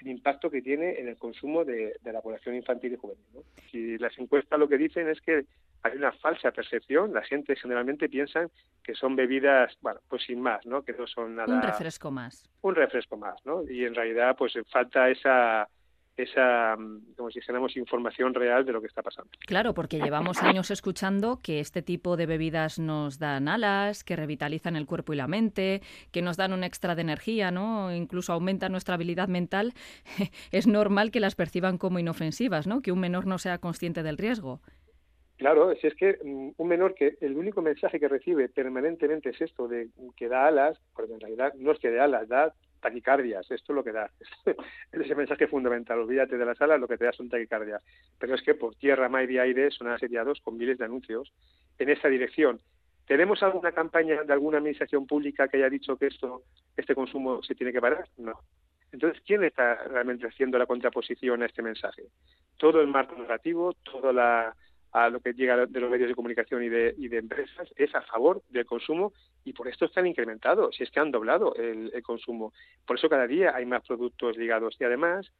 el impacto que tiene en el consumo de, la población infantil y juvenil. Si las encuestas lo que dicen es que hay una falsa percepción, la gente generalmente piensa que son bebidas, bueno, pues sin más, ¿no? Que no son nada... Un refresco más. Un refresco más, ¿no? Y en realidad pues falta esa esa, como si dijéramos, información real de lo que está pasando. Claro, porque llevamos años escuchando que este tipo de bebidas nos dan alas, que revitalizan el cuerpo y la mente, que nos dan un extra de energía, ¿no? Incluso aumentan nuestra habilidad mental. [laughs] es normal que las perciban como inofensivas, ¿no? Que un menor no sea consciente del riesgo. Claro, si es que mm, un menor que el único mensaje que recibe permanentemente es esto de que da alas, porque en realidad no es que dé alas, da taquicardias, esto es lo que da. [laughs] es ese mensaje fundamental, olvídate de las alas, lo que te da son taquicardias. Pero es que por tierra, mar y aire son asediados con miles de anuncios en esa dirección. ¿Tenemos alguna campaña de alguna administración pública que haya dicho que esto, este consumo se tiene que parar? No. Entonces, ¿quién está realmente haciendo la contraposición a este mensaje? Todo el marco negativo, toda la, a lo que llega de los medios de comunicación y de, y de empresas es a favor del consumo y por esto están incrementados, si es que han doblado el, consumo. Por eso cada día hay más productos ligados y además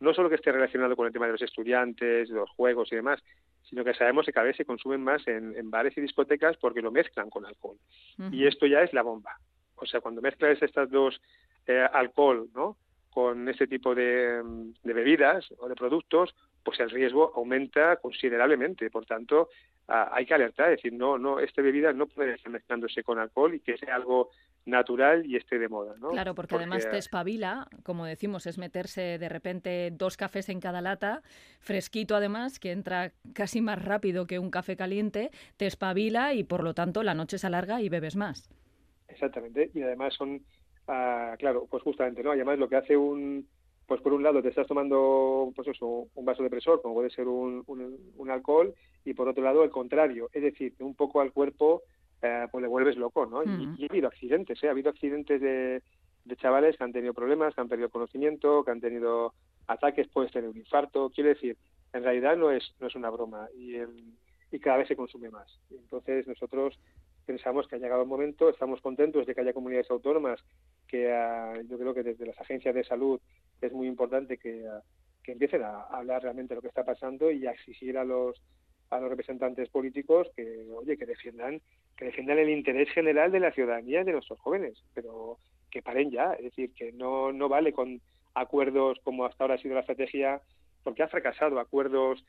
no solo que esté relacionado con el tema de los estudiantes, los juegos y demás, sino que sabemos que cada vez se consumen más en, bares y discotecas porque lo mezclan con alcohol. Y esto ya es la bomba. O sea, cuando mezclas estas dos eh, alcohol, ¿no? con este tipo de, bebidas o de productos, pues el riesgo aumenta considerablemente. Por tanto, hay que alertar, es decir, no, no, esta bebida no puede estar mezclándose con alcohol y que sea algo natural y esté de moda, ¿no? Claro, porque, además te espabila, como decimos, es meterse de repente dos cafés en cada lata, fresquito además, que entra casi más rápido que un café caliente, te espabila y por lo tanto la noche se alarga y bebes más. Exactamente, y además son claro, pues justamente, ¿no? además lo que hace un, pues por un lado te estás tomando, pues eso, un vaso depresor, como puede ser un, un, alcohol, y por otro lado el contrario, es decir, que un poco al cuerpo eh, pues le vuelves loco, ¿no? y, ha habido accidentes, ¿eh? Ha habido accidentes de, de chavales que han tenido problemas, que han perdido conocimiento, que han tenido ataques, puedes tener un infarto, quiero decir, en realidad no es, no es una broma y, y cada vez se consume más. Entonces nosotros pensamos que ha llegado el momento, estamos contentos de que haya comunidades autónomas que ah, yo creo que desde las agencias de salud es muy importante que, ah, que empiecen a, hablar realmente de lo que está pasando y a exigir a los a los representantes políticos que oye que defiendan que defiendan el interés general de la ciudadanía y de nuestros jóvenes pero que paren ya. Es decir que no no vale con acuerdos como hasta ahora ha sido la estrategia porque ha fracasado. Acuerdos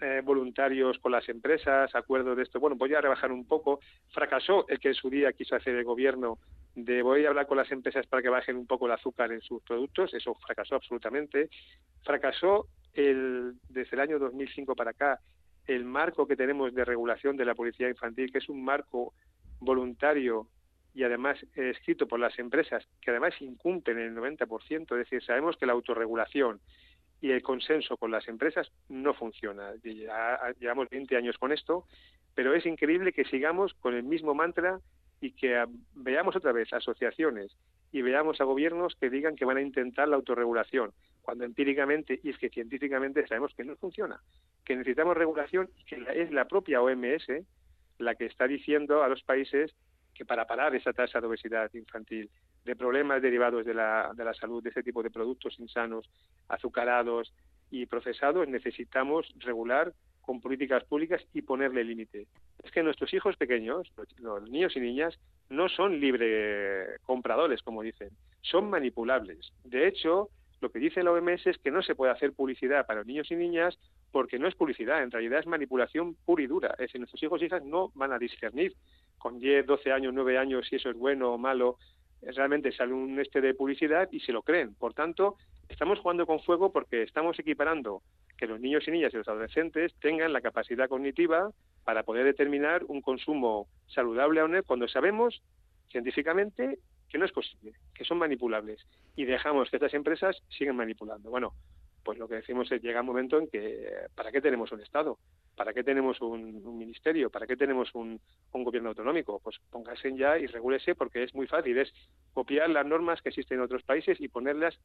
eh, voluntarios con las empresas, acuerdos de esto, bueno, voy a rebajar un poco. Fracasó el que en su día quiso hacer el gobierno de voy a hablar con las empresas para que bajen un poco el azúcar en sus productos, eso fracasó absolutamente. Fracasó el, desde el año 2005 para acá el marco que tenemos de regulación de la policía infantil, que es un marco voluntario y además escrito por las empresas, que además incumplen el 90%, es decir, sabemos que la autorregulación y el consenso con las empresas no funciona. Llevamos 20 años con esto, pero es increíble que sigamos con el mismo mantra y que veamos otra vez asociaciones y veamos a gobiernos que digan que van a intentar la autorregulación, cuando empíricamente y es que científicamente sabemos que no funciona, que necesitamos regulación y que es la propia OMS la que está diciendo a los países que para parar esa tasa de obesidad infantil, de problemas derivados de la, de la salud, de ese tipo de productos insanos, azucarados y procesados, necesitamos regular con políticas públicas y ponerle límite. Es que nuestros hijos pequeños, los niños y niñas, no son libre compradores, como dicen, son manipulables. De hecho, lo que dice la OMS es que no se puede hacer publicidad para niños y niñas porque no es publicidad, en realidad es manipulación pura y dura. Es decir, nuestros hijos y hijas no van a discernir con 10, 12 años, 9 años si eso es bueno o malo. Realmente sale un este de publicidad y se lo creen. Por tanto, estamos jugando con fuego porque estamos equiparando que los niños y niñas y los adolescentes tengan la capacidad cognitiva para poder determinar un consumo saludable o no cuando sabemos científicamente que no es posible, que son manipulables y dejamos que estas empresas sigan manipulando. Bueno, pues lo que decimos es llega un momento en que ¿para qué tenemos un Estado? ¿Para qué tenemos un, ministerio? ¿Para qué tenemos un, gobierno autonómico? Pues póngase ya y regúlese porque es muy fácil, es copiar las normas que existen en otros países y ponerlas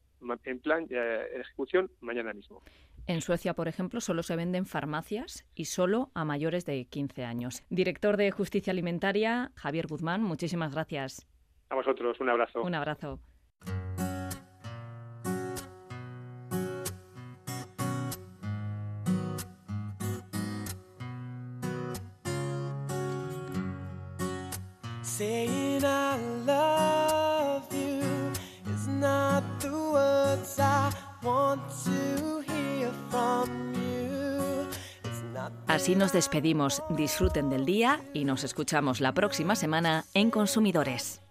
en plan de ejecución mañana mismo. En Suecia, por ejemplo, solo se venden farmacias y solo a mayores de 15 años. Director de Justicia Alimentaria, Javier Guzmán, muchísimas gracias. A vosotros, un abrazo. Un abrazo. Así nos despedimos. Disfruten del día y nos escuchamos la próxima semana en Consumidores.